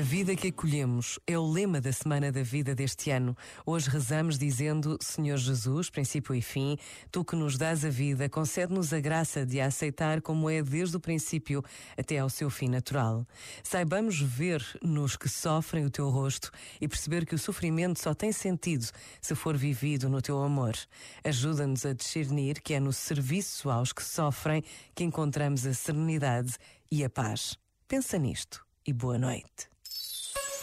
vida que acolhemos é o lema da Semana da Vida deste ano. Hoje rezamos dizendo: Senhor Jesus, princípio e fim, tu que nos dás a vida, concede-nos a graça de a aceitar como é desde o princípio até ao seu fim natural. Saibamos ver nos que sofrem o teu rosto e perceber que o sofrimento só tem sentido se for vivido no teu amor. Ajuda-nos a discernir que é no serviço aos que sofrem que encontramos a serenidade e a paz. Pensa nisto e boa noite.